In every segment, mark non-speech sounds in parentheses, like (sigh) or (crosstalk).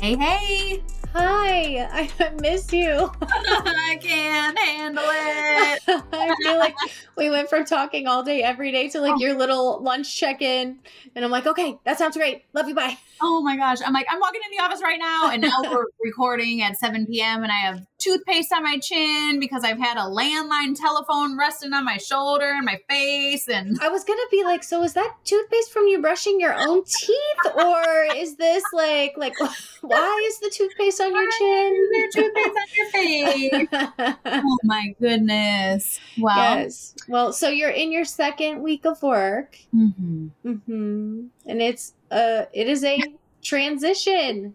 Hey, hey. Hi, I miss you. I can't handle it. (laughs) I feel like we went from talking all day every day to like oh. your little lunch check in. And I'm like, okay, that sounds great. Love you. Bye. Oh my gosh. I'm like, I'm walking in the office right now. And now we're (laughs) recording at 7 p.m. and I have toothpaste on my chin because I've had a landline telephone resting on my shoulder and my face. And I was going to be like, so is that toothpaste from you brushing your own teeth? Or is this like, like, (laughs) why is the toothpaste on your chin? Is there toothpaste on your face? (laughs) oh my goodness. Wow. Yes. Well, so you're in your second week of work. Mm-hmm. Mm-hmm. And it's, uh, it is a transition.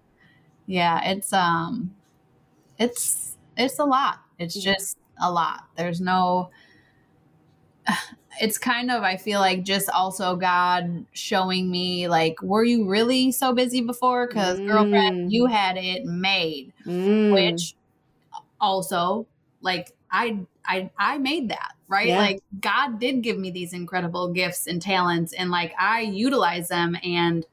Yeah. It's, um, it's, it's a lot. It's just a lot. There's no, it's kind of i feel like just also god showing me like were you really so busy before because mm. girlfriend you had it made mm. which also like i i i made that right Yeah. like god did give me these incredible gifts and talents and like i utilize them and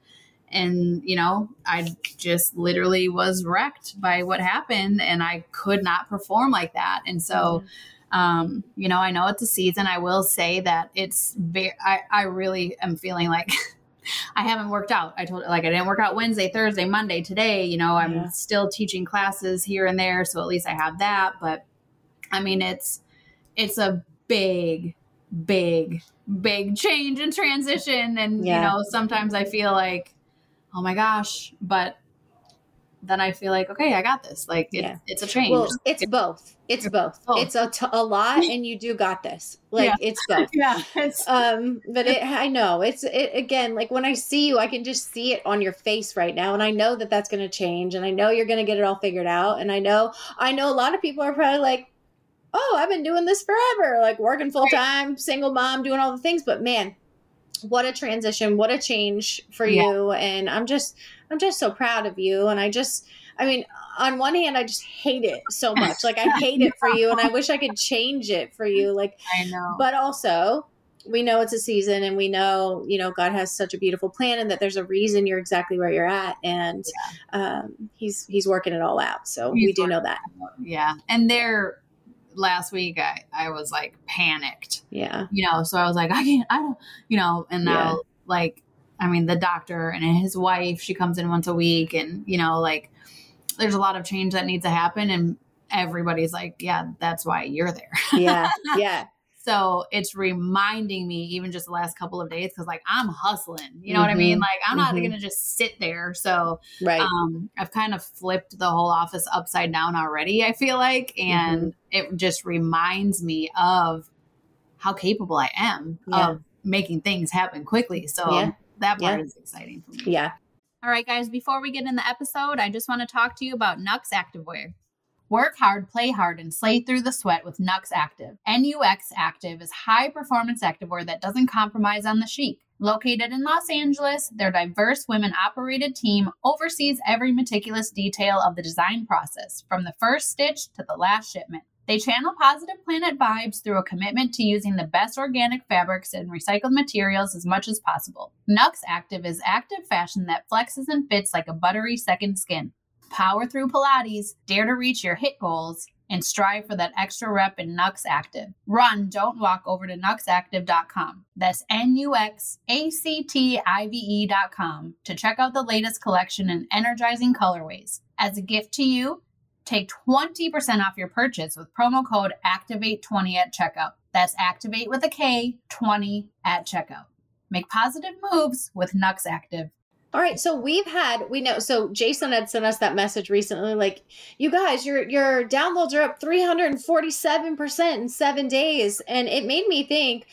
and you know i just literally was wrecked by what happened and i could not perform like that and so um, you know, I know it's a season. I will say that it's very, I, I really am feeling like (laughs) I haven't worked out. I told like I didn't work out Wednesday, Thursday, Monday, today. You know, I'm Yeah. still teaching classes here and there, so at least I have that. But I mean, it's it's a big, big, big change and transition, and Yeah. you know, sometimes I feel like, oh my gosh, but then I feel like, okay, I got this. Like it's Yeah. it's a change. Well, it's both. It's both. both. It's a, t- a lot, and you do got this. Like Yeah. it's (laughs) both. yeah, it's Um, but it, I know it's it again. Like when I see you, I can just see it on your face right now, and I know that that's going to change, and I know you're going to get it all figured out, and I know I know a lot of people are probably like, "Oh, I've been doing this forever, like working full time, single mom, doing all the things." But man, what a transition! What a change for Yeah. you, and I'm just I'm just so proud of you, and I just I mean, on one hand, I just hate it so (laughs) much. Like I hate it for you, and I wish I could change it for you. Like (laughs) I know. but also we know it's a season and we know you know god has such a beautiful plan and that there's a reason you're exactly where you're at and um, he's he's working it all out so He's we do know that yeah. And there last week I, I was like panicked, yeah you know, so I was like, I can't I don't you know, and now like I mean the doctor and his wife, she comes in once a week and you know, like there's a lot of change that needs to happen and everybody's like, Yeah, that's why you're there. (laughs) yeah yeah So it's reminding me, even just the last couple of days, because like I'm hustling, you know what I mean? Mhm. Like I'm not Mhm. gonna just sit there. So right um, I've kind of flipped the whole office upside down already, I feel like. And it just reminds me of how capable I am Yeah. of making things happen quickly. So Yeah. That part Yeah. is exciting for me. yeah All right, guys, before we get in the episode, I just want to talk to you about Nux Activewear. Work hard, play hard, and slay through the sweat with Nux Active. NUX Active is high performance activewear that doesn't compromise on the chic. Located in Los Angeles, their diverse women operated team oversees every meticulous detail of the design process, from the first stitch to the last shipment. They channel positive planet vibes through a commitment to using the best organic fabrics and recycled materials as much as possible. Nux Active is active fashion that flexes and fits like a buttery second skin. Power through Pilates, dare to reach your hit goals, and strive for that extra rep in Nux Active. Run, don't walk over to nuxactive.com. That's N U X A C T I V E.com to check out the latest collection in energizing colorways. As a gift to you, take 20% off your purchase with promo code AKTIVATE20 at checkout. That's aktivate with a K 20 at checkout. Make positive moves with Nux Active. All right, so we've had we know so Jason had sent us that message recently like you guys your your downloads are up 347% in 7 days and it made me think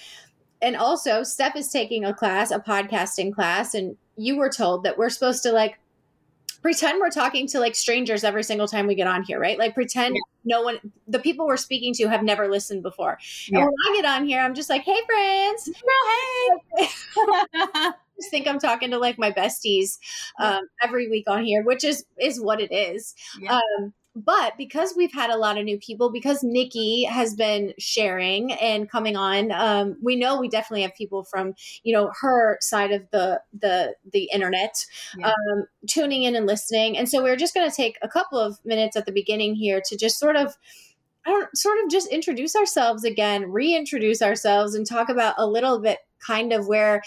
and also Steph is taking a class, a podcasting class and you were told that we're supposed to like pretend we're talking to like strangers every single time we get on here, right? Like pretend yeah. no one, the people we're speaking to have never listened before. Yeah. And when I get on here, I'm just like, hey, friends. No, hey. (laughs) just think I'm talking to like my besties um, every week on here, which is is what it is. Yeah. Um, but because we've had a lot of new people, because Nikki has been sharing and coming on, um, we know we definitely have people from you know her side of the the the internet yeah. um, tuning in and listening. And so we're just going to take a couple of minutes at the beginning here to just sort of. I don't sort of just introduce ourselves again, reintroduce ourselves, and talk about a little bit kind of where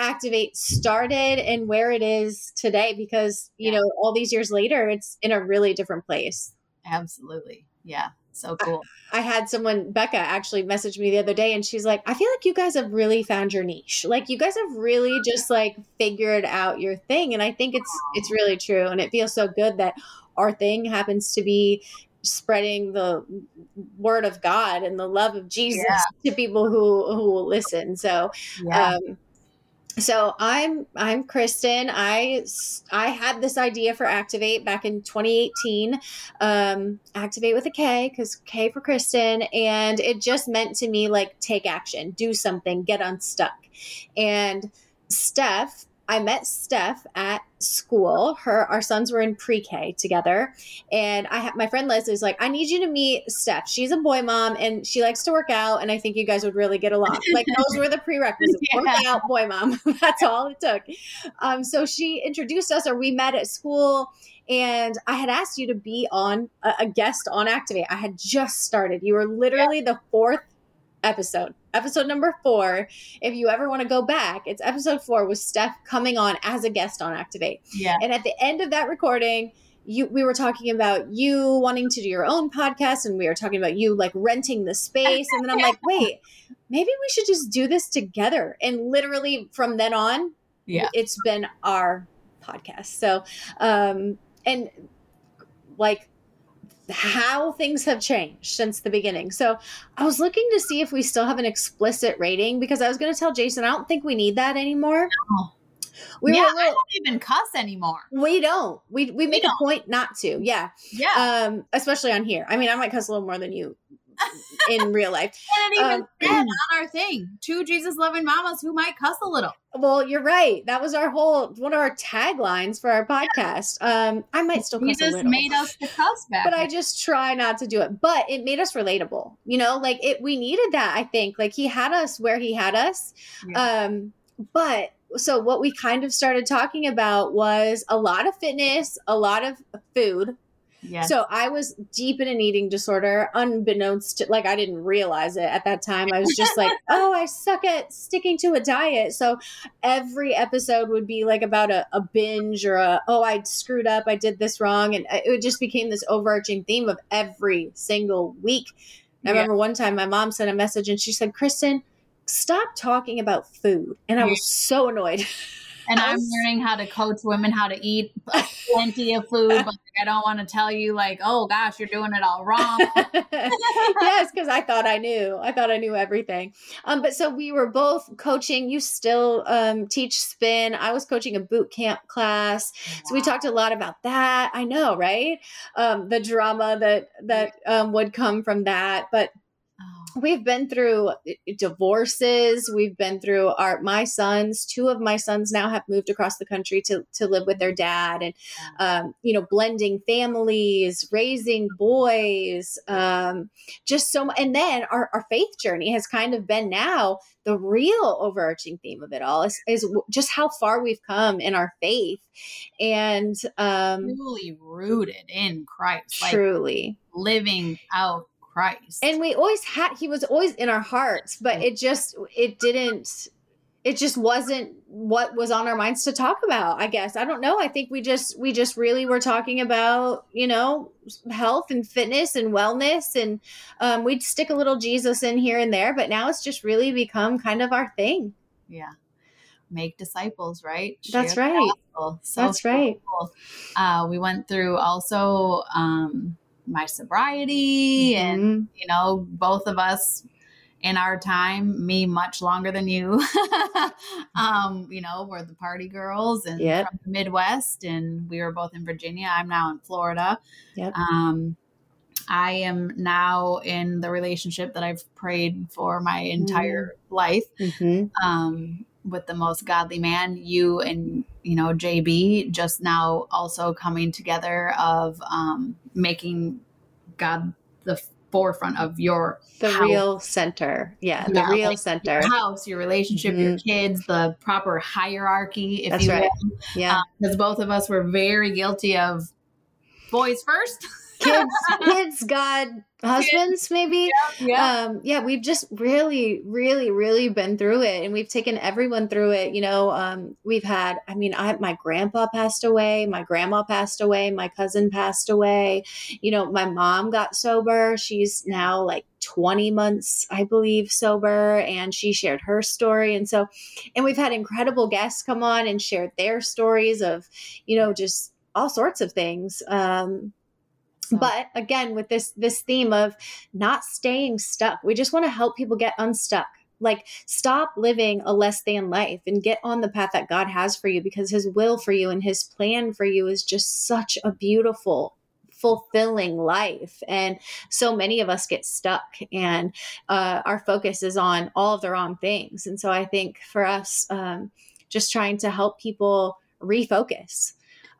aktivate started and where it is today because you yeah. know all these years later it's in a really different place. Absolutely. Yeah. So cool. I, I, had someone becca actually message me the other day and she's like i feel like you guys have really found your niche. Like you guys have really just like figured out your thing. And i think it's it's really true. And it feels so good that our thing happens to be spreading the word of god and the love of jesus yeah. to people who who will listen. So yeah. um so i'm i'm kristen. I i had this idea for aktivate back in 2018 um aktivate with a k because k for kristen. And it just meant to me like take action do something get unstuck. And steph I met Steph at school. Her our sons were in pre-K together, and I have my friend Leslie's like, I need you to meet Steph. She's a boy mom and she likes to work out, and I think you guys would really get along. Like those were the prerequisites: (laughs) yeah. work out, boy mom. (laughs) That's all it took. Um, so she introduced us, or we met at school. And I had asked you to be on a, a guest on Aktivate. I had just started. You were literally yeah. the fourth episode, episode number four. If you ever want to go back, it's episode four with Steph coming on as a guest on Aktivate. Yeah. And at the end of that recording, you we were talking about you wanting to do your own podcast and we were talking about you like renting the space and then I'm (laughs) like, "Wait, maybe we should just do this together." And literally from then on, yeah. it's been our podcast. So, um and like how things have changed since the beginning. So I was looking to see if we still have an explicit rating because I was going to tell Jason, I don't think we need that anymore. No. We yeah, little, I don't even cuss anymore. We don't. We we make we a point not to. Yeah. Yeah. Um, especially on here. I mean, I might cuss a little more than you in real life. (laughs) And it even um, said on our thing, two Jesus loving mamas who might cuss a little. Well, you're right. That was our whole one of our taglines for our podcast. Um, I might still cuss Jesus made us the cuss back, but I just try not to do it. But it made us relatable. You know, like it. We needed that. I think like he had us where he had us. Yeah. Um, but so what we kind of started talking about was a lot of fitness, a lot of food, Yes. So I was deep in an eating disorder, unbeknownst to like I didn't realize it at that time. I was just like, (laughs) oh, I suck at sticking to a diet. So every episode would be like about a, a binge or a oh, I screwed up, I did this wrong, and uh, it just became this overarching theme of every single week. I remember one time my mom sent a message and she said, Kristen, stop talking about food. And I was (laughs) so annoyed. (laughs) and I'm learning how to coach women how to eat plenty of food, but I don't want to tell you like, oh gosh, you're doing it all wrong. (laughs) yes, because I thought I knew. I thought I knew everything. Um, but so we were both coaching. You still um, teach spin. I was coaching a boot camp class. Wow. So we talked a lot about that. I know, right? Um, the drama that that um, would come from that, but we've been through uh, divorces we've been through our my sons two of my sons now have moved across the country to to live with their dad and um, you know blending families raising boys um, just so and then our, our faith journey has kind of been now the real overarching theme of it all is, is just how far we've come in our faith and um truly rooted in christ truly. like living out Christ. And we always had he was always in our hearts, but it just it didn't it just wasn't what was on our minds to talk about i guess. I don't know. I think we just we just really were talking about you know health and fitness and wellness and um, we'd stick a little jesus in here and there but now it's just really become kind of our thing. Yeah. Make disciples right? That's right. so that's right. cool. uh, we went through also um, my sobriety mm-hmm. and you know both of us in our time, me much longer than you. (laughs) um, you know, we're the party girls and yep. from the Midwest, and we were both in Virginia. I'm now in Florida. Yep. Um, I am now in the relationship that I've prayed for my entire mm. life mm-hmm. um, with the most godly man. You and you know JB just now also coming together of um, making God the forefront of your the house. real center yeah, yeah the real like center your house your relationship mm-hmm. your kids the proper hierarchy if That's you right. will yeah because um, both of us were very guilty of boys first (laughs) kids (laughs) kids god husbands maybe? Yeah, yeah. um yeah we've just really really really been through it and we've taken everyone through it you know um we've had i mean i my grandpa passed away my grandma passed away my cousin passed away. You know my mom got sober. She's now like 20 months i believe sober and she shared her story and so and we've had incredible guests come on and shared their stories of you know just all sorts of things. Um but again with this this theme of not staying stuck we just want to help people get unstuck. Like stop living a less than life and get on the path that god has for you because his will for you and his plan for you is just such a beautiful fulfilling life. And so many of us get stuck and uh, our focus is on all of the wrong things. And so i think for us um, just trying to help people refocus.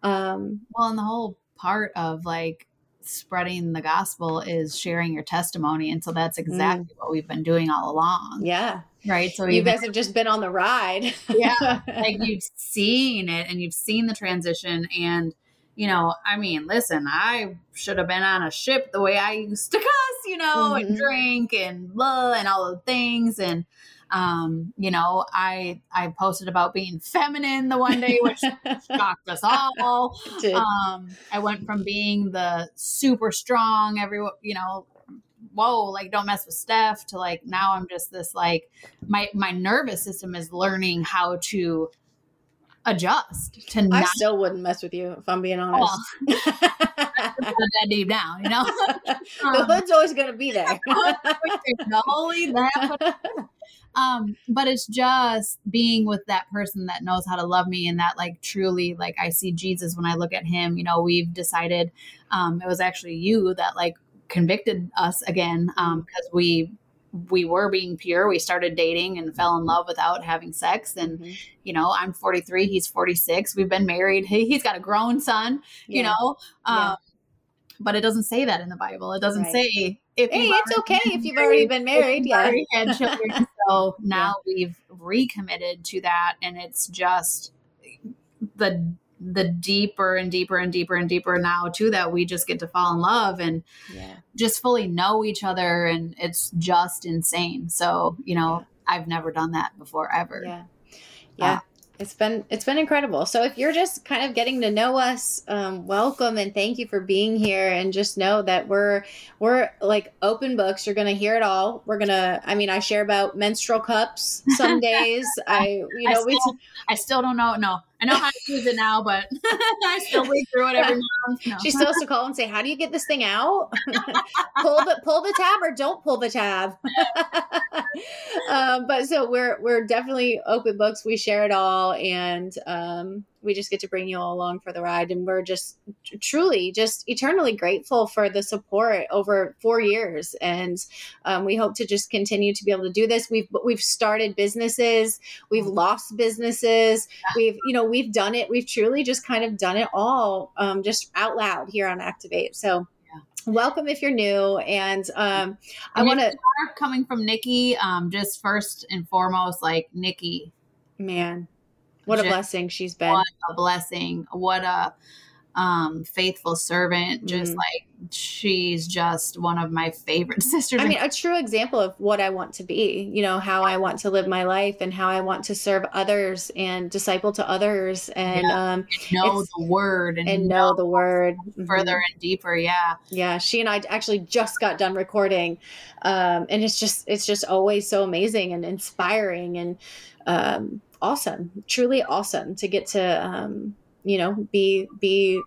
Um, well and the whole part of like spreading the gospel is sharing your testimony. And so that's mm. exactly mm. what we've been doing all along. Yeah. Right. So you guys have just been on the ride. yeah. (laughs) Like you've seen it and you've seen the transition. And, you know, I mean, listen, I should have been on a ship the way I used to (laughs) cuss, you know, mm-hmm. and drink and blah and all the things. And, um, you know, I I posted about being feminine the one day, which (laughs) shocked us all. Um, I went from being the super strong, everyone, you know, whoa, like don't mess with Steph to like now I'm just this like my my nervous system is learning how to adjust to I still wouldn't mess with you if I'm being honest. (laughs) that deep down, you know. (laughs) the hood's always gonna be there. the holy that (laughs) um but it's just being with that person that knows how to love me and that like truly like i see jesus when i look at him you know we've decided um it was actually you that like convicted us again um because we we were being pure we started dating and fell in love without having sex and mm-hmm. you know i'm 43 he's 46 we've been married he, has got a grown son yeah. you know um yeah. But it doesn't say that in the bible it doesn't right. say if hey, it's okay if you've already been married. Yeah. Had (laughs) children. so now yeah. we've recommitted to that, and it's just the the deeper and deeper and deeper and deeper now too that we just get to fall in love and yeah. just fully know each other and it's just insane so you know yeah. i've never done that before ever yeah yeah uh, it's been it's been incredible. So if you're just kind of getting to know us, um, welcome and thank you for being here. And just know that we're we're like open books. You're gonna hear it all. We're gonna. I mean, I share about menstrual cups some (laughs) days. I you know I still, we. I still don't know. No, I know how to use it now, but (laughs) I still read through it every (laughs) month. No. She's supposed to call and say, "How do you get this thing out? (laughs) pull the pull the tab or don't pull the tab." um, but so we're we're definitely open books. We share it all, and um, we just get to bring you all along for the ride. And we're just truly just eternally grateful for the support over four years. And um, we hope to just continue to be able to do this. We've we've started businesses. We've mm-hmm. lost businesses. We've you know we've done it. We've truly just kind of done it all um, just out loud here on aktivate. So welcome if you're new. And um i want to coming from nikki um just first and foremost like nikki. Man what a blessing she's been. What a blessing. What a um, faithful servant. Just mm. like she's just one of my favorite (laughs) sisters. I mean, a true example of what I want to be, you know, how I want to live my life and how I want to serve others and disciple to others and yeah. um, know the word and, and know, know, the word further mm-hmm. and deeper. Yeah. Yeah. She and I actually just got done recording. Um, and it's just, it's just always so amazing and inspiring and um, awesome, truly awesome to get to, um, you know, be, be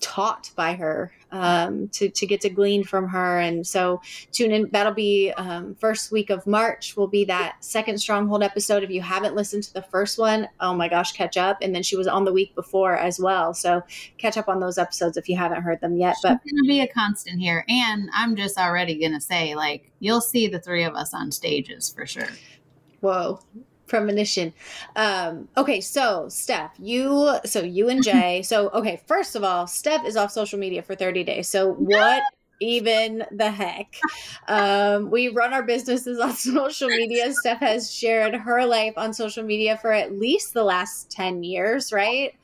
taught by her um, to, to get to glean from her. And so tune in. That'll be um, first week of March will be that second Stronghold episode. If you haven't listened to the first one, oh my gosh, catch up. And then she was on the week before as well. So catch up on those episodes if you haven't heard them yet. She's but going to be a constant here. And I'm just already going to say, like, you'll see the three of us on stages for sure. Whoa premonition. Um, okay, so Steph, you so you and (laughs) Jay. So okay, first of all, Steph is off social media for 30 days. So what (laughs) even the heck? Um, we run our businesses on (laughs) social media. Steph has shared her life on social media for at least the last 10 years, right?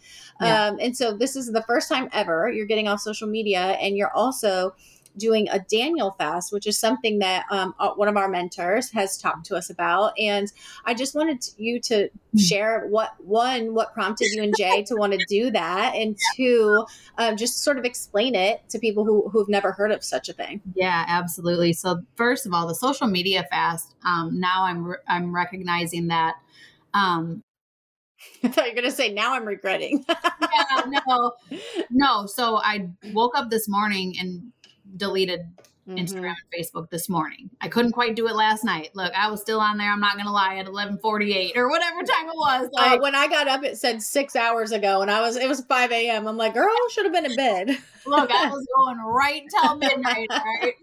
Yeah. Um, and so this is the first time ever you're getting off social media and you're also doing a Daniel fast, which is something that um, uh, one of our mentors has talked to us about. And I just wanted you to hmm. share what one, what prompted you and Jay to want to do that, and two, um, just sort of explain it to people who who've never heard of such a thing. Yeah, absolutely. So first of all, the social media fast. Um, now I'm re- I'm recognizing that. Um, (laughs) I thought you were going to say, now I'm regretting. yeah, no, (laughs) no. So I woke up this morning and deleted mm-hmm. Instagram and Facebook this morning. I couldn't quite do it last night. Look, I was still on there. I'm not gonna lie at 11:48 or whatever time it was. Uh, like, uh, when I got up, it said six hours ago, and I was it was 5 a.m. I'm like, girl, should have been in bed. Look, I was (laughs) going right till midnight. Right.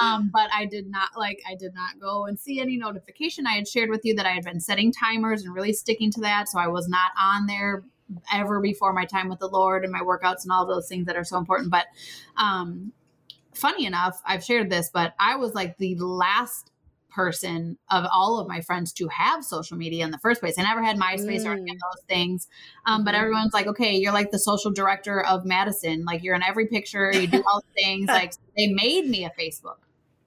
Um, but I did not like I did not go and see any notification. I had shared with you that I had been setting timers and really sticking to that, so I was not on there ever before my time with the Lord and my workouts and all those things that are so important. But um, funny enough, I've shared this, but I was like the last person of all of my friends to have social media in the first place. I never had MySpace mm. or any of mm. those things. Um, but mm-hmm. everyone's like, okay, you're like the social director of Madison. Like you're in every picture, you do all the things. (laughs) like they made me a Facebook.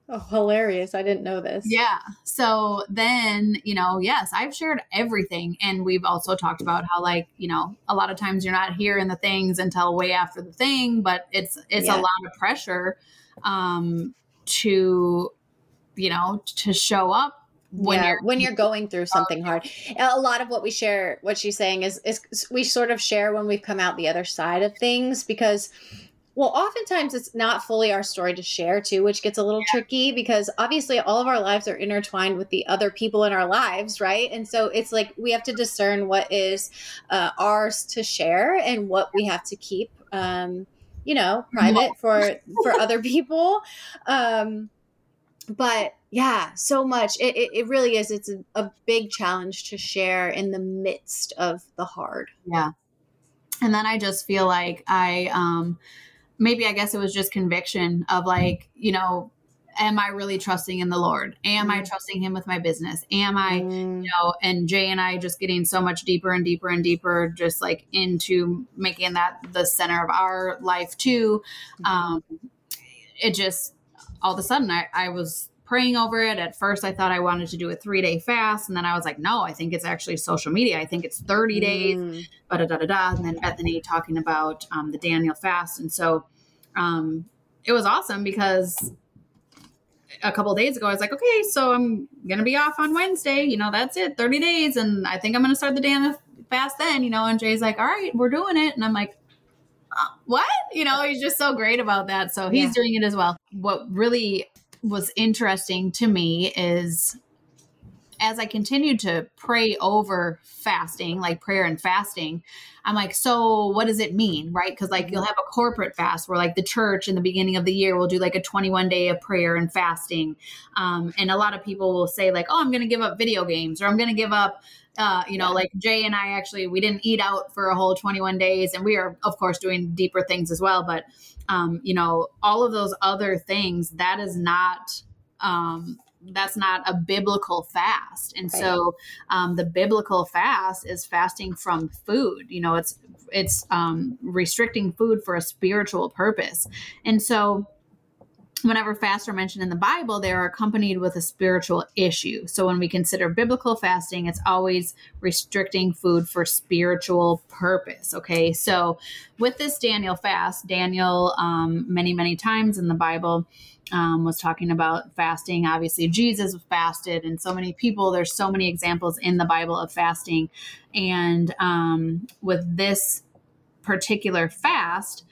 Oh, hilarious. I didn't know this. Yeah. So then, you know, yes, I've shared everything. And we've also talked about how, like, you know, a lot of times you're not hearing the things until way after the thing, but it's, it's yeah. a lot of pressure um, to, you know, to show up when yeah, you're when you're going through something hard. A lot of what we share, what she's saying is, is we sort of share when we've come out the other side of things because well, oftentimes it's not fully our story to share too, which gets a little yeah. tricky because obviously all of our lives are intertwined with the other people in our lives, right? And so it's like we have to discern what is uh, ours to share and what we have to keep um, you know private for (laughs) for other people. Um but yeah so much. It, it, it really is. It's a, a, big challenge to share in the midst of the hard. Yeah. And then i just feel like i um maybe i guess it was just conviction of like you know am I really trusting in the Lord? Am mm. I trusting Him with my business? Am I, mm. you know, and Jay and I just getting so much deeper and deeper and deeper, just like into making that the center of our life too. Mm. Um, it just all of a sudden I, I was praying over it. At first, I thought I wanted to do a three day fast. And then I was like, no, I think it's actually social media. I think it's 30 days, mm. da da da da. And then Bethany talking about um, the Daniel fast. And so um, it was awesome because a couple days ago, I was like, okay, so I'm gonna be off on Wednesday. You know, that's it, 30 days, and I think I'm gonna start the Daniel fast then. You know, and Jay's like, all right, we're doing it, and I'm like, uh, what? You know, he's just so great about that. So he's yeah. doing it as well. What really was interesting to me is as I continued to pray over fasting, like prayer and fasting, I'm like, so what does it mean? Right. Because like you'll mm-hmm. have a corporate fast where like the church in the beginning of the year will do like a 21 day of prayer and fasting. Um, and a lot of people will say, like, oh, I'm going to give up video games or I'm going to give up uh, you know, like Jay and I actually, we didn't eat out for a whole 21 days, and we are, of course, doing deeper things as well. But, um, you know, all of those other things, that is not um, that's not a biblical fast. And right. so um, the biblical fast is fasting from food. You know it's it's um, restricting food for a spiritual purpose. And so whenever fasts are mentioned in the Bible, they are accompanied with a spiritual issue. So when we consider biblical fasting, it's always restricting food for spiritual purpose. Okay. So with this Daniel fast, Daniel, um, many, many times in the Bible, um, was talking about fasting. Obviously, Jesus fasted, and so many people, there's so many examples in the Bible of fasting. And um, with this particular fast,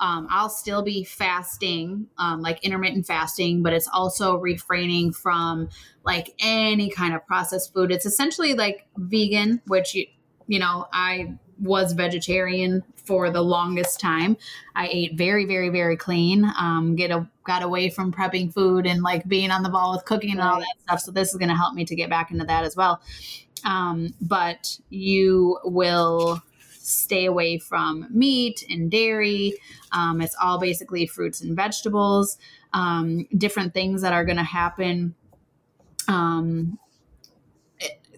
um, I'll still be fasting, um, like intermittent fasting, but it's also refraining from like any kind of processed food. It's essentially like vegan, which you, you know, I was vegetarian for the longest time. I ate very, very, very clean. Um, get a, got away from prepping food and like being on the ball with cooking and all that stuff. So this is going to help me to get back into that as well. Um, but you will stay away from meat and dairy. Um, it's all basically fruits and vegetables, um, different things that are going to happen. Um,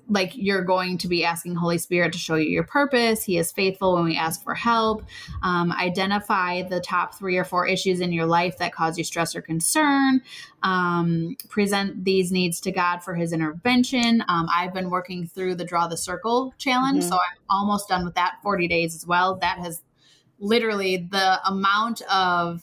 like you're going to be asking Holy Spirit to show you your purpose. He is faithful when we ask for help. Um, identify the top three or four issues in your life that cause you stress or concern. Um, present these needs to God for His intervention. Um, I've been working through the Draw the Circle challenge, mm-hmm. so I'm almost done with that 40 days as well. That has literally the amount of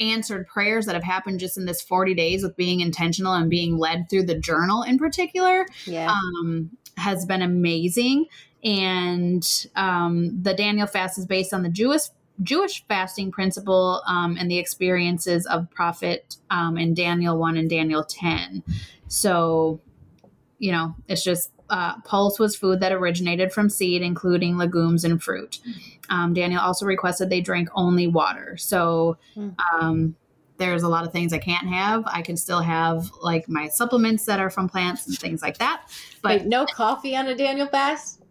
answered prayers that have happened just in this 40 days with being intentional and being led through the journal in particular yeah. um, has been amazing. And um, the Daniel fast is based on the Jewish Jewish fasting principle um, and the experiences of prophet um, in Daniel 1 and Daniel 10. So, you know, it's just uh, pulse was food that originated from seed, including legumes and fruit. Um, Daniel also requested they drink only water. So hmm. um, there's a lot of things I can't have. I can still have like my supplements that are from plants and things like that. But Wait, no coffee on a Daniel fast?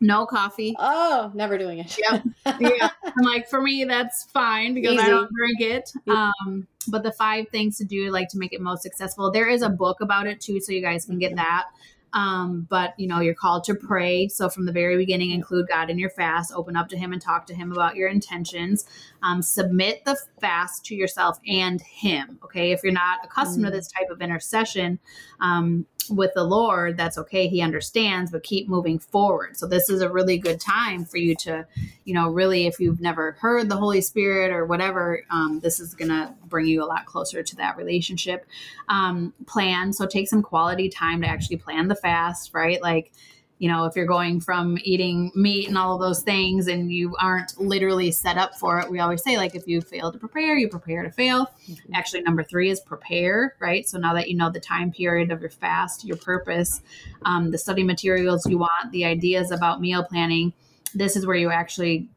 No coffee. Oh, never doing it. Yep. yeah. I'm like, for me, that's fine because Easy. I don't drink it. Um, but the five things to do, like to make it most successful, there is a book about it too, so you guys can get that. Um, but you know, you're called to pray. So from the very beginning, include God in your fast, open up to Him and talk to Him about your intentions. Um, submit the fast to yourself and Him. Okay. If you're not accustomed mm. to this type of intercession, um, with the Lord, that's okay. He understands, but keep moving forward. So this is a really good time for you to, you know, really, if you've never heard the Holy Spirit or whatever, um, this is going to bring you a lot closer to that relationship. Um, plan. So take some quality time to actually plan the fast, right? Like, you know, if you're going from eating meat and all of those things and you aren't literally set up for it, we always say, like, if you fail to prepare, you prepare to fail. Mm-hmm. Actually, number three is prepare, right? So now that you know the time period of your fast, your purpose, um, the study materials you want, the ideas about meal planning, this is where you actually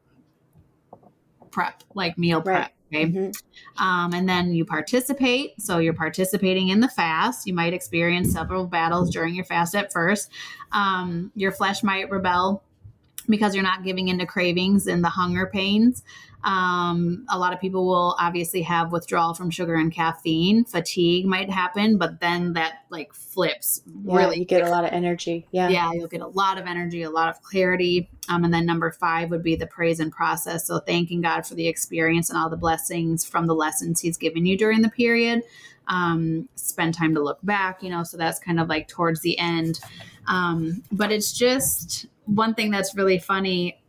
prep, like meal prep. Right. Okay. Mm-hmm. Um, and then you participate. So you're participating in the fast. You might experience several battles during your fast at first. Um, your flesh might rebel because you're not giving into cravings and the hunger pains. Um, a lot of people will obviously have withdrawal from sugar and caffeine. Fatigue might happen, but then that like flips yeah, really. You get a lot of energy. Yeah. Yeah, you'll get a lot of energy, a lot of clarity. Um, and then number five would be the praise and process. So thanking God for the experience and all the blessings from the lessons He's given you during the period. Um, spend time to look back, you know, so that's kind of like towards the end. Um, but it's just one thing that's really funny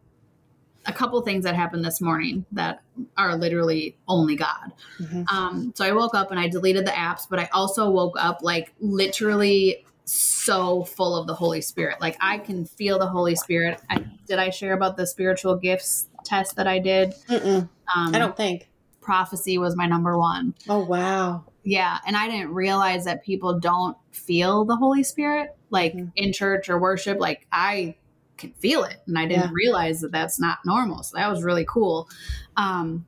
a couple things that happened this morning that are literally only God. Mm-hmm. Um, so I woke up and I deleted the apps, but I also woke up like literally so full of the Holy Spirit. Like I can feel the Holy Spirit. I, did I share about the spiritual gifts test that I did? Um, I don't think prophecy was my number one. Oh wow. Yeah, and I didn't realize that people don't feel the Holy Spirit like mm-hmm. in church or worship. Like I can feel it. And I didn't yeah. realize that that's not normal. So that was really cool. Um,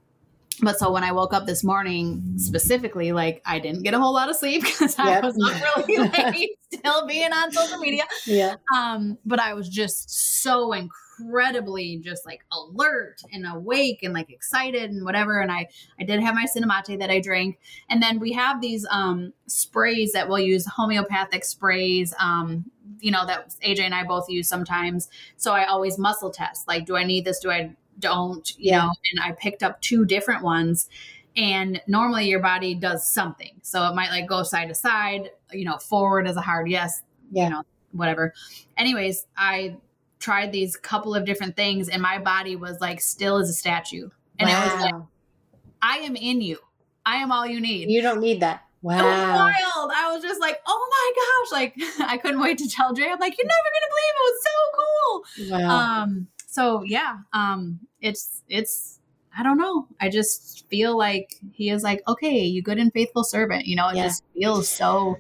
but so when I woke up this morning, specifically, like I didn't get a whole lot of sleep (laughs) because I was up really (laughs) late, still being on social media. Yeah. Um, but I was just so incredibly just like alert and awake and like excited and whatever. And I I did have my cinnamate that I drank, and then we have these um sprays that we'll use homeopathic sprays. Um, you know that AJ and I both use sometimes. So I always muscle test. Like, do I need this? Do I don't? You yeah. know. And I picked up two different ones, and normally your body does something. So it might like go side to side, you know, forward as a hard yes, Yeah. you know, whatever. Anyways, I tried these couple of different things and my body was like still as a statue. And I was like, I am in you. I am all you need. you don't need that. It was Wow. wild. I was just like, oh gosh. Like (laughs) I couldn't wait to tell Dre. I'm like, you're never gonna believe it was so cool. Wow. Um, so yeah, um, it's it's I don't know. I just feel like he is like, okay, you good and faithful servant. You know, it Yeah. just feels so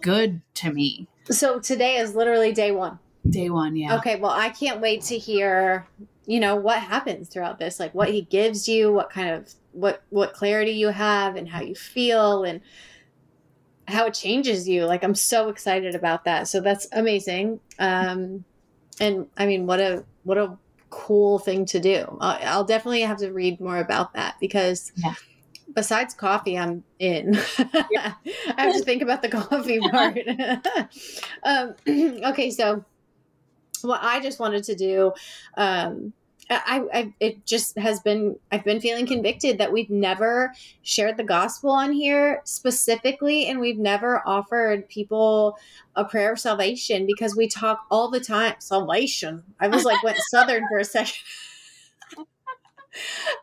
good to me. so today is literally day one. Day one, yeah. Okay, well, I can't wait to hear, you know, what happens throughout this, like what he gives you, what kind of what what clarity you have and how you feel and how it changes you. Like I'm so excited about that. So that's amazing. Um and I mean, what a what a cool thing to do. I- I'll definitely have to read more about that because Yeah. besides coffee, I'm in. (laughs) I have to think about the coffee (laughs) part. (laughs) um, (clears throat) okay, so what I just wanted to do, um, I, I, it just has been, I've been feeling convicted that we've never shared the gospel on here specifically, and we've never offered people a prayer of salvation because we talk all the time salvation. I was like went southern for a second. (laughs)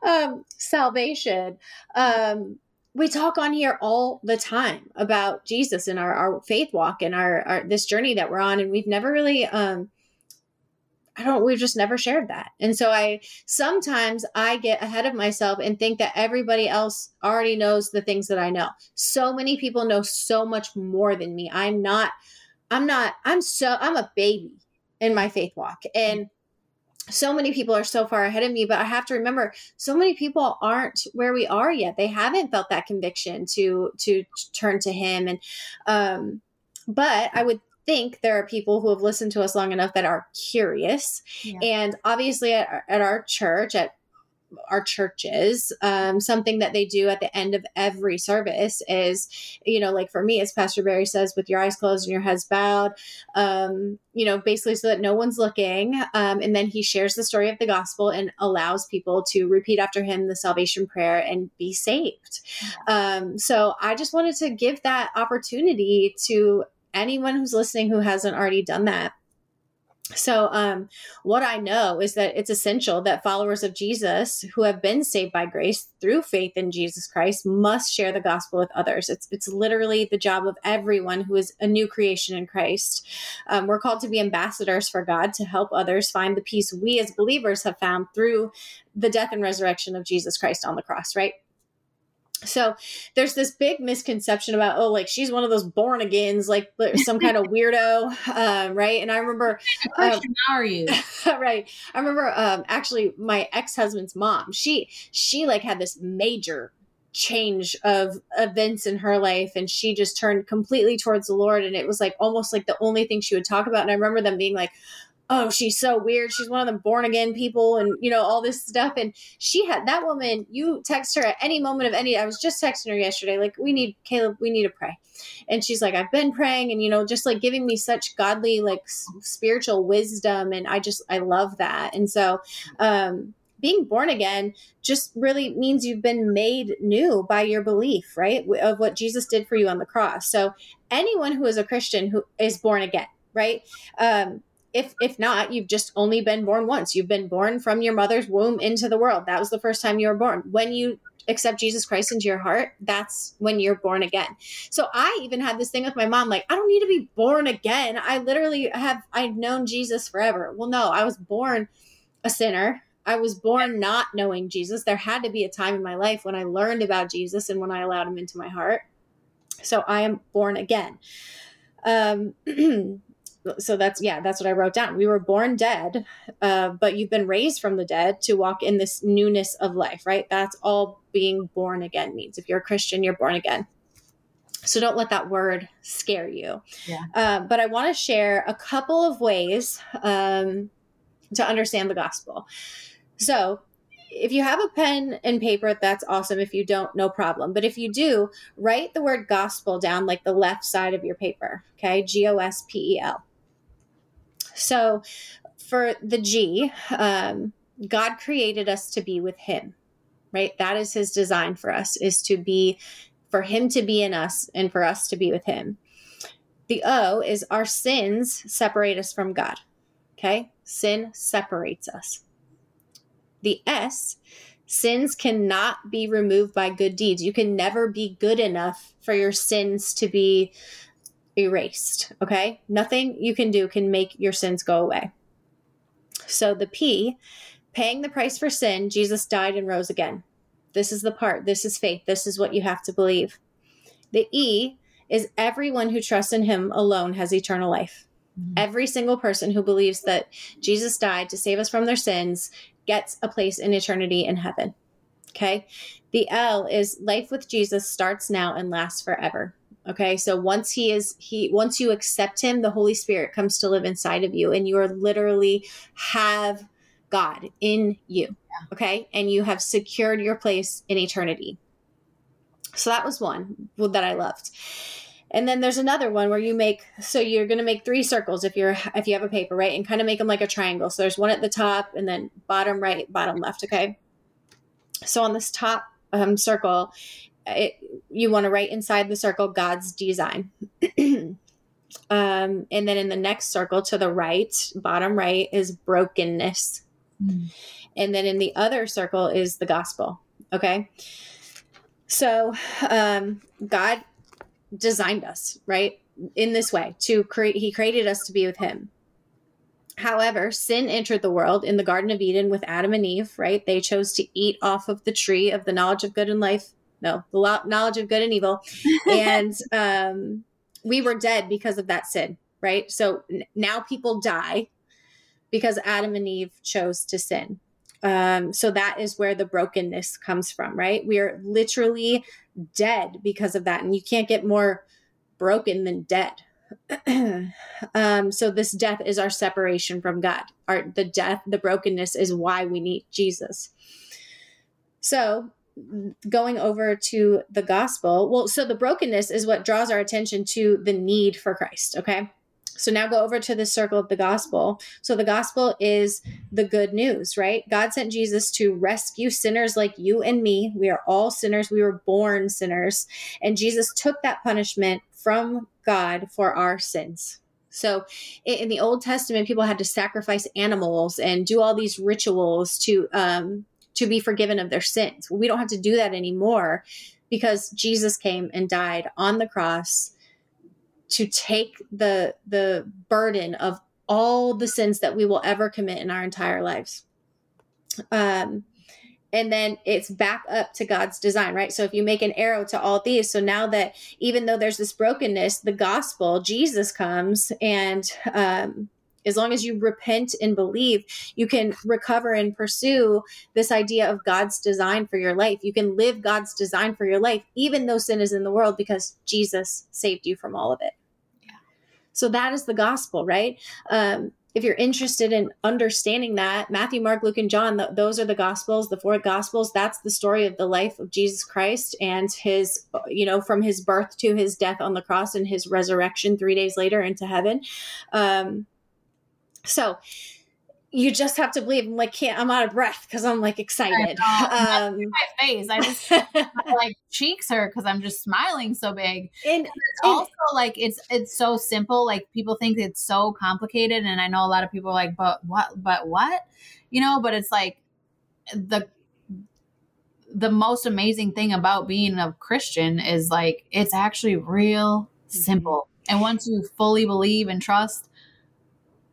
um, salvation. Um, we talk on here all the time about Jesus and our, our faith walk and our, our this journey that we're on, and we've never really um, I don't we've just never shared that. And so I sometimes I get ahead of myself and think that everybody else already knows the things that I know. So many people know so much more than me. I'm not I'm not I'm so I'm a baby in my faith walk and so many people are so far ahead of me but i have to remember so many people aren't where we are yet they haven't felt that conviction to to turn to him and um but i would think there are people who have listened to us long enough that are curious. Yeah. and obviously at, our- at our church at our churches um, something that they do at the end of every service is you know like for me as pastor barry says with your eyes closed and your heads bowed um, you know basically so that no one's looking um, and then he shares the story of the gospel and allows people to repeat after him the salvation prayer and be saved. Um, so i just wanted to give that opportunity to anyone who's listening who hasn't already done that so, um, what I know is that it's essential that followers of Jesus who have been saved by grace through faith in Jesus Christ must share the gospel with others. It's it's literally the job of everyone who is a new creation in Christ. Um, we're called to be ambassadors for God to help others find the peace we as believers have found through the death and resurrection of Jesus Christ on the cross. Right. So there's this big misconception about oh like she's one of those born agains like some kind of (laughs) weirdo um, right and I remember how are you? (laughs) right. I remember um actually my ex-husband's mom. She she like had this major change of events in her life and she just turned completely towards the Lord and it was like almost like the only thing she would talk about and I remember them being like oh she's so weird. She's one of them born again people and you know all this stuff. And she had that woman you text her at any moment of any i was just texting her yesterday like we need caleb we need to pray. And she's like i've been praying and you know just like giving me such godly like spiritual wisdom. And i just i love that. And so um being born again just really means you've been made new by your belief right of what jesus did for you on the cross. So anyone who is a christian who is born again right um if if not you've just only been born once. You've been born from your mother's womb into the world. That was the first time you were born. When you accept jesus christ into your heart that's when you're born again. So i even had this thing with my mom like i don't need to be born again. I literally have i've known jesus forever. Well no i was born a sinner. I was born not knowing jesus. There had to be a time in my life when i learned about jesus and when i allowed him into my heart. So i am born again. Um (clears throat) so that's yeah that's what i wrote down we were born dead uh, but you've been raised from the dead to walk in this newness of life right that's all being born again means if you're a christian you're born again so don't let that word scare you Yeah. uh, but i want to share a couple of ways um, to understand the gospel so if you have a pen and paper, that's awesome. If you don't, no problem. But if you do, write the word gospel down like the left side of your paper. Okay. G O S P E L. So for the G, um, God created us to be with Him. right? That is his design for us is to be for him to be in us and for us to be with him. The O is our sins separate us from God. Okay? Sin separates us. The S, sins cannot be removed by good deeds. You can never be good enough for your sins to be erased. Okay? Nothing you can do can make your sins go away. So the P, paying the price for sin, Jesus died and rose again. This is the part. This is faith. This is what you have to believe. The E is everyone who trusts in him alone has eternal life. Mm-hmm. Every single person who believes that Jesus died to save us from their sins gets a place in eternity in heaven. Okay. The L is life with Jesus starts now and lasts forever. Okay. So once he is, he, once you accept him, the Holy Spirit comes to live inside of you and you are literally have God in you. Okay. And you have secured your place in eternity. So that was one that I loved. And then there's another one where you make so you're going to make three circles if you're if you have a paper, right? And kind of make them like a triangle. So there's one at the top and then bottom right, bottom left, okay? So on this top um, circle, it, you want to write inside the circle God's design. (clears throat) um, and then in the next circle to the right, bottom right, is brokenness. Mm. And then in the other circle is the gospel. Okay. So um, God designed us, right? In this way to create, He created us to be with Him. However, sin entered the world in the Garden of Eden with Adam and Eve, right? They chose to eat off of the tree of the knowledge of good and life. No, the knowledge of good and evil. (laughs) and um, we were dead because of that sin, right? So n- now people die because Adam and Eve chose to sin. Um, so that is where the brokenness comes from, right? We are literally dead because of that. And you can't get more broken than dead. (clears throat) um, so this death is our separation from God. Our the death, the brokenness is why we need Jesus. So going over to the gospel, well, so the brokenness is what draws our attention to the need for Christ. Okay. So now go over to the circle of the gospel. So the gospel is the good news, right? God sent Jesus to rescue sinners like you and me. We are all sinners. We were born sinners. And Jesus took that punishment from God for our sins. So in the Old Testament, people had to sacrifice animals and do all these rituals to um, to be forgiven of their sins. we don't have to do that anymore because Jesus came and died on the cross to take the the burden of all the sins that we will ever commit in our entire lives um and then it's back up to God's design, right? So if you make an arrow to all these, so now that even though there's this brokenness, the gospel, Jesus comes and um, as long as you repent and believe, you can recover and pursue this idea of God's design for your life. You can live God's design for your life, even though sin is in the world, because Jesus saved you from all of it. Yeah. So that is the gospel, right? Um, if you're interested in understanding that, Matthew, Mark, Luke, and John, th- those are the gospels, the four gospels. That's the story of the life of Jesus Christ and his, you know, from his birth to his death on the cross and his resurrection three days later into heaven. Um, so you just have to believe. I'm like, can't. I'm out of breath because I'm like excited. Um, my face, I just (laughs) like cheeks hurt because I'm just smiling so big. And, it's and, also like it's it's so simple. Like people think it's so complicated, and I know a lot of people are like, but what? But what? You know. But it's like the the most amazing thing about being a Christian is like it's actually real mm-hmm. simple. And once you fully believe and trust,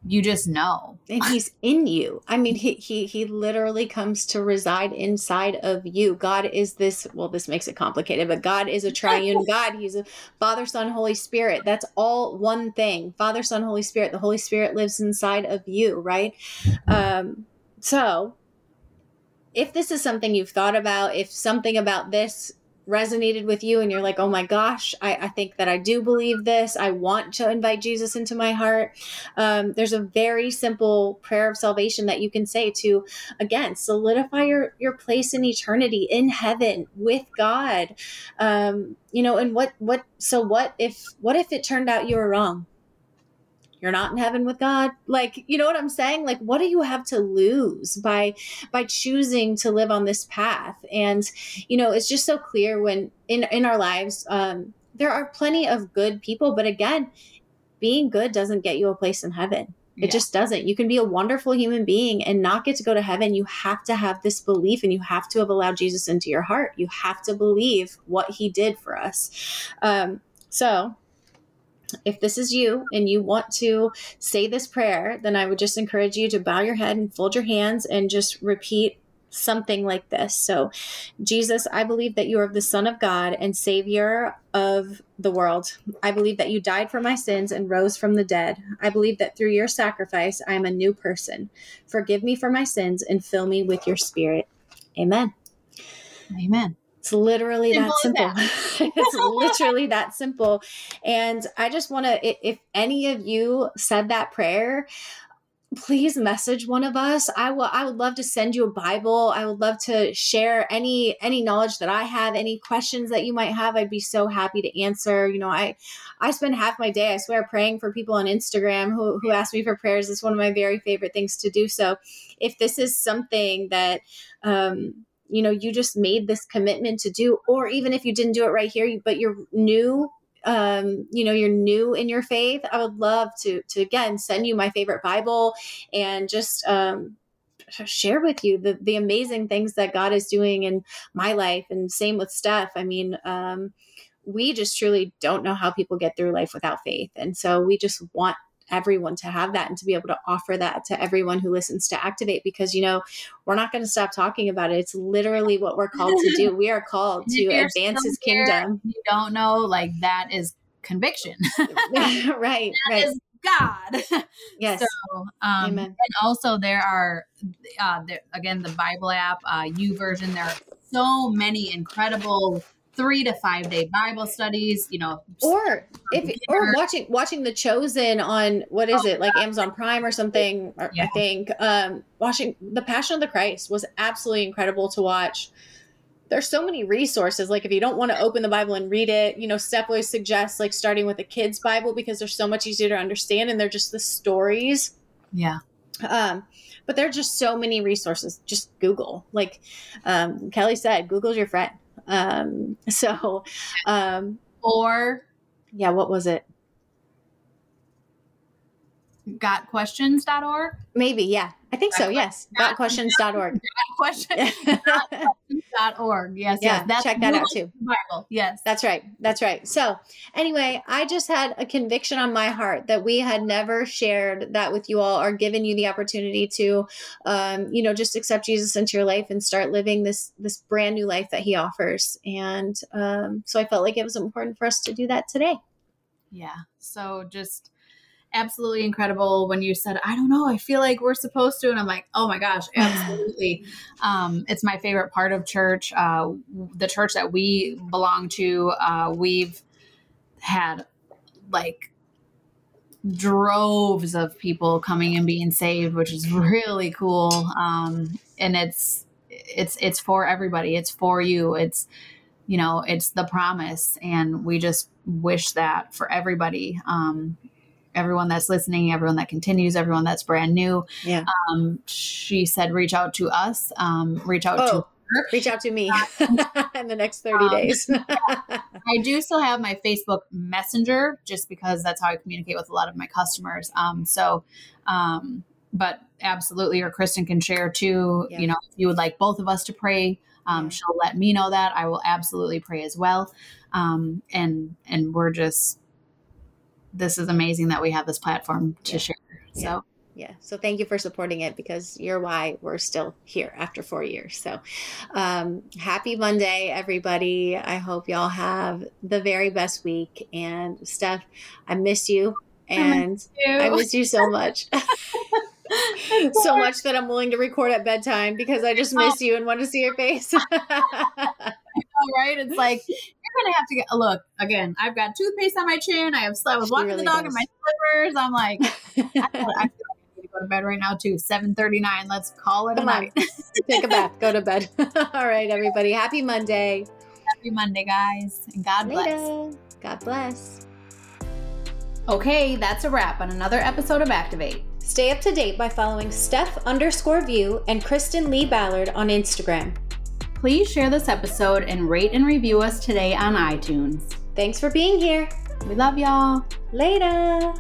you just know. And he's in you. I mean he, he he literally comes to reside inside of you. God is this well this makes it complicated but god is a triune (laughs) god. He's a father son holy spirit. That's all one thing. Father son holy spirit. The holy spirit lives inside of you right? Um so if this is something you've thought about if something about this resonated with you and you're like, oh my gosh, I, I think that I do believe this. I want to invite Jesus into my heart. Um, there's a very simple prayer of salvation that you can say to, again, solidify your, your place in eternity in heaven with God. Um, you know, and what, what, so what if, what if it turned out you were wrong? You're not in heaven with God. Like, you know what I'm saying? Like, what do you have to lose by by choosing to live on this path? And, you know, it's just so clear when in in our lives, um, there are plenty of good people, but again, being good doesn't get you a place in heaven. It yeah. just doesn't. You can be a wonderful human being and not get to go to heaven. You have to have this belief and you have to have allowed Jesus into your heart. You have to believe what he did for us. Um, so, if this is you and you want to say this prayer, then I would just encourage you to bow your head and fold your hands and just repeat something like this. So, Jesus, I believe that you are the Son of God and Savior of the world. I believe that you died for my sins and rose from the dead. I believe that through your sacrifice, I am a new person. Forgive me for my sins and fill me with your spirit. Amen. Amen. It's literally simple that simple. That. (laughs) it's literally that simple. And I just want to, if any of you said that prayer, please message one of us i will i would love to send you a bible i would love to share any any knowledge that i have any questions that you might have i'd be so happy to answer you know i i spend half my day i swear praying for people on instagram who who ask me for prayers it's one of my very favorite things to do so if this is something that um you know you just made this commitment to do or even if you didn't do it right here but you're new um, you know you're new in your faith i would love to to again send you my favorite bible and just um, share with you the the amazing things that god is doing in my life. And same with steph. I mean um, we just truly don't know how people get through life without faith. And so we just want everyone to have that and to be able to offer that to everyone who listens to Aktivate because you know we're not going to stop talking about it it's literally what we're called to do (laughs) we are called to advance his kingdom you don't know like that is conviction (laughs) right (laughs) that right is God. Yes. So, um, Amen. And also, there are, uh, there, again, the Bible app, uh, YouVersion. There are so many incredible three to five day Bible studies, you know, or if or watching watching The Chosen on what is oh, it like yeah. Amazon Prime or something? Or, yeah. I think um, watching The Passion of the Christ was absolutely incredible to watch. There's so many resources. Like if you don't want to open the Bible and read it, you know, Steph always suggests like starting with a kid's Bible because they're so much easier to understand and they're just the stories. Yeah. Um, but there are just so many resources. Just Google. Like um, Kelly said, Google's your friend. Um, (laughs) so, um, or yeah, what was it? Gotquestions.org? Maybe, yeah. I think so. Yes. Gotquestions.org. Gotquestions.org. Yes. Yeah. Yes. Check that out too. Bible. Yes. That's right. That's right. So, anyway, I just had a conviction on my heart that we had never shared that with you all or given you the opportunity to, um, you know, just accept Jesus into your life and start living this this brand new life that He offers. And um, so, I felt like it was important for us to do that today. Yeah. So just absolutely incredible when you said, I don't know, I feel like we're supposed to. And I'm like, oh my gosh, (sighs) absolutely. um, it's my favorite part of church. Uh, the church that we belong to, uh, we've had like droves of people coming and being saved, which is (laughs) really cool. Um, and it's, it's, it's for everybody. It's for you. It's, you know, it's the promise. And we just wish that for everybody. Um, everyone that's listening, everyone that continues, everyone that's brand new. Yeah. Um, she said, reach out to us, um, reach out oh, to her. Reach out to me (laughs) in the next 30 um, days. I do still have my Facebook Messenger just because that's how I communicate with a lot of my customers. Um, so, um, but absolutely, or Kristen can share too. Yeah. You know, if you would like both of us to pray, um, she'll let me know that. I will absolutely pray as well. Um, and and we're just this is amazing that we have this platform to yeah. share. So. Yeah. Yeah. So thank you for supporting it because you're why we're still here after four years. So um, happy Monday, everybody. I hope y'all have the very best week. And Steph, I miss you. And I miss you, I miss you so much. (laughs) (laughs) so much that I'm willing to record at bedtime because I just miss you and want to see your face. (laughs) right? It's like you're gonna have to get a look again. I've got toothpaste on my chin. I have I was walking really the dog does. in my slippers. I'm like, I, feel, I (laughs) feel like I need to go to bed right now too. Seven thirty nine. Let's call it Come a night. (laughs) Take a bath. Go to bed. (laughs) All right, everybody. Happy Monday. Happy Monday, guys, and God Later. bless. God bless. Okay, that's a wrap on another episode of Aktivate. Stay up to date by following Steph underscore view and Kristen Lee Ballard on Instagram. Please share this episode and rate and review us today on iTunes. Thanks for being here. We love y'all. Later.